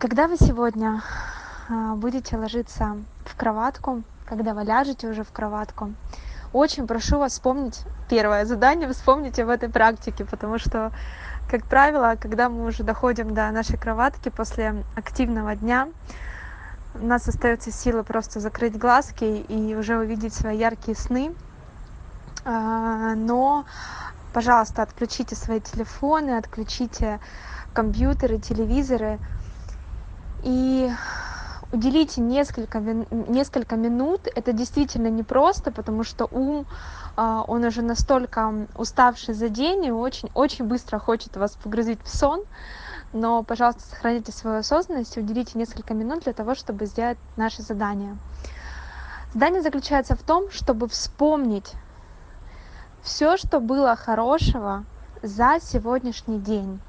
когда вы сегодня будете ложиться в кроватку когда вы ляжете уже в кроватку очень прошу вас вспомнить первое задание вспомнить об этой практике потому что как правило когда мы уже доходим до нашей кроватки после активного дня у нас остается сила просто закрыть глазки и уже увидеть свои яркие сны. Но пожалуйста отключите свои телефоны отключите компьютеры телевизоры и уделите несколько несколько минут. Это действительно непросто потому что ум он уже настолько уставший за день и очень очень быстро хочет вас погрузить в сон. Но пожалуйста сохраните свою осознанность и уделите несколько минут для того чтобы сделать наше задание задание заключается в том чтобы вспомнить все что было хорошего за сегодняшний день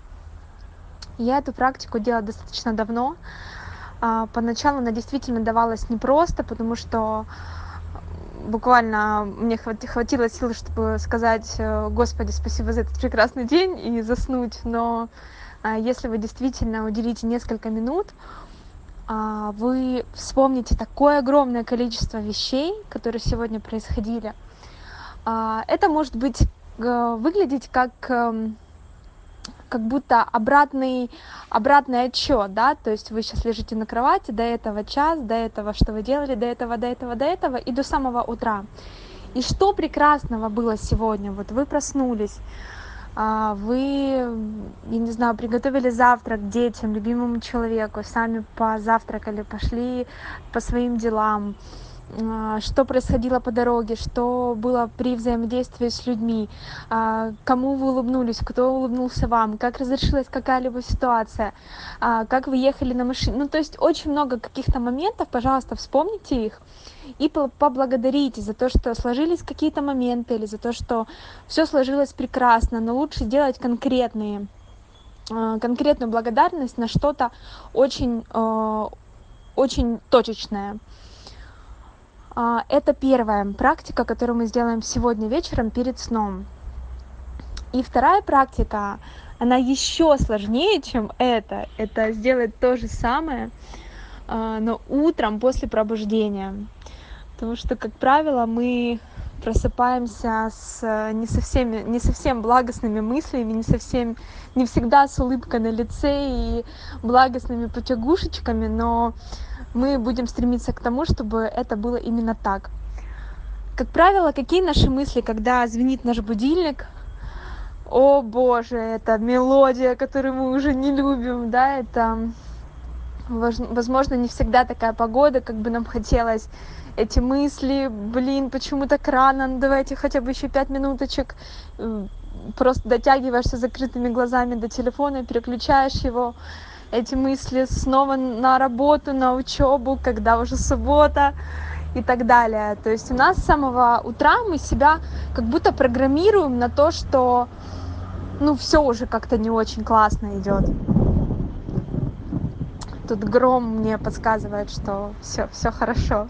я эту практику делаю достаточно давно. Поначалу она действительно давалась непросто потому что буквально мне хватило сил чтобы сказать господи спасибо за этот прекрасный день и заснуть. Но если вы действительно уделите несколько минут вы вспомните такое огромное количество вещей которые сегодня происходили. Это может быть выглядеть как как будто обратный обратный отчёт да? То есть вы сейчас лежите на кровати до этого час до этого что вы делали до этого до этого до этого и до самого утра. И что прекрасного было сегодня? Вот вы проснулись вы я не знаю приготовили завтрак детям любимому человеку сами позавтракали пошли по своим делам что происходило по дороге что было при взаимодействии с людьми кому вы улыбнулись кто улыбнулся вам как разрешилась какая-либо ситуация как вы ехали на машине. Ну то есть очень много каких-то моментов пожалуйста вспомните их и поблагодарите за то что сложились какие-то моменты или за то что все сложилось прекрасно но лучше делать конкретные конкретную благодарность на что-то очень очень точечное это первая практика которую мы сделаем сегодня вечером перед сном. И вторая практика она ещё сложнее чем это это сделать то же самое но утром после пробуждения. Потому что как правило мы просыпаемся с не совсем не совсем благостными мыслями не совсем не всегда с улыбкой на лице и благостными потягушечками но мы будем стремиться к тому чтобы это было именно так. Как правило какие наши мысли когда звенит наш будильник? О боже это мелодия которую мы уже не любим да это возможно не всегда такая погода как бы нам хотелось. Эти мысли блин почему так рано? Ну давайте хотя бы ещё пять минуточек просто дотягиваешься закрытыми глазами до телефона переключаешь его. Эти мысли снова на работу на учёбу когда уже суббота и так далее. То есть у нас с самого утра мы себя как будто программируем на то что ну всё уже как-то не очень классно идёт тут гром мне подсказывает что всё всё хорошо.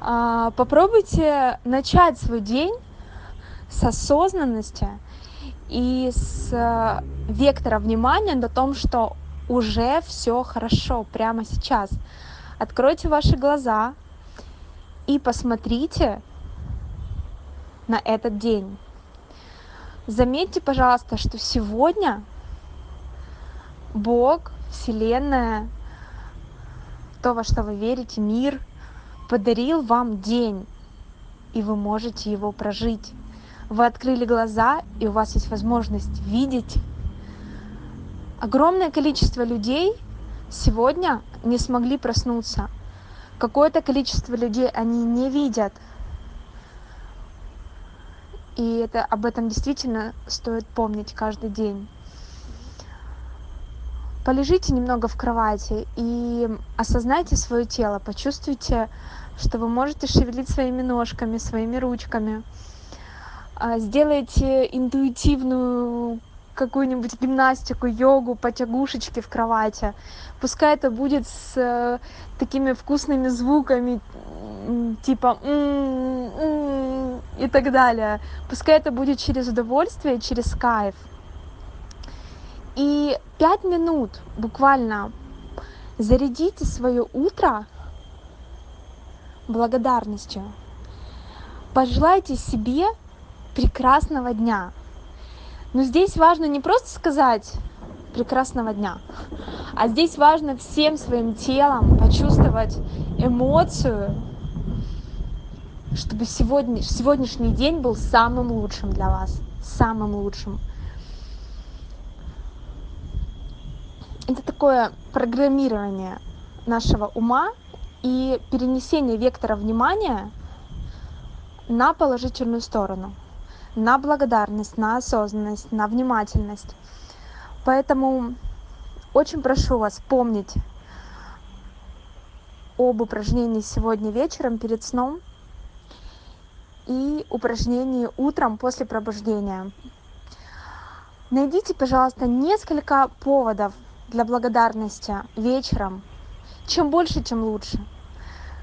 Попробуйте начать свой день с осознанности и с вектора внимания на том что уже всё хорошо прямо сейчас. Откройте ваши глаза и посмотрите на этот день. Заметьте пожалуйста что сегодня бог вселенная то во что вы верите мир подарил вам день и вы можете его прожить. Вы открыли глаза и у вас есть возможность видеть. Огромное количество людей сегодня не смогли проснуться. Какое-то количество людей они не видят. И это об этом действительно стоит помнить каждый день полежите немного в кровати и осознайте своё тело почувствуйте что вы можете шевелить своими ножками своими ручками. Сделайте интуитивную какую-нибудь гимнастику йогу потягушечки в кровати. Пускай это будет с такими вкусными звуками типа и так далее. Пускай это будет через удовольствие через кайф и пять минут буквально зарядите своё утро благодарностью. Пожелайте себе прекрасного дня. Но здесь важно не просто сказать прекрасного дня а здесь важно всем своим телом почувствовать эмоцию чтобы сегодня сегодняшний день был самым лучшим для вас самым лучшим это такое программирование нашего ума и перенесение вектора внимания на положительную сторону на благодарность на осознанность на внимательность. Поэтому очень прошу вас помнить об упражнении сегодня вечером перед сном и упражнении утром после пробуждения. Найдите пожалуйста несколько поводов для благодарности вечером. Чем больше тем лучше.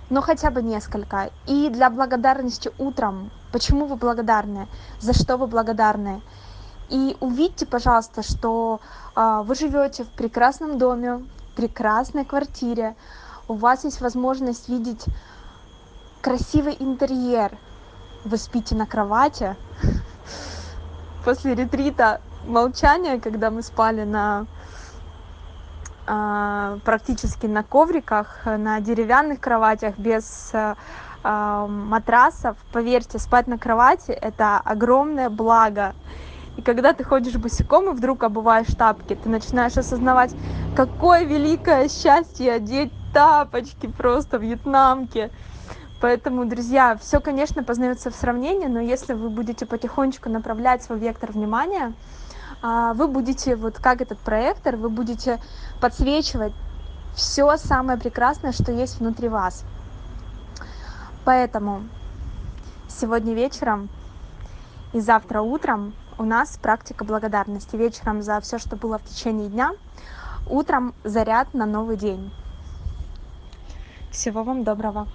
Но хотя бы несколько. И для благодарности утром. Почему вы благодарны? За что вы благодарны? И увидьте пожалуйста что вы живете в прекрасном доме прекрасной квартире. У вас есть возможность видеть красивый интерьер. Вы спите на кровати. После ретрита молчания когда мы спали на практически на ковриках на деревянных кроватях без матрасов. Поверьте спать на кровати это огромное благо. И когда ты ходишь босиком и вдруг обуваешь тапки ты начинаешь осознавать какое великое счастье одеть тапочки просто вьетнамки. Поэтому друзья всё конечно познаётся в сравнении но если вы будете потихонечку направлять свой вектор внимания вы будете вот как этот проектор вы будете подсвечивать всё самое прекрасное что есть внутри вас. Поэтому сегодня вечером и завтра утром у нас практика благодарности. Вечером за всё что было в течение дня утром заряд на новый день. Всего вам доброго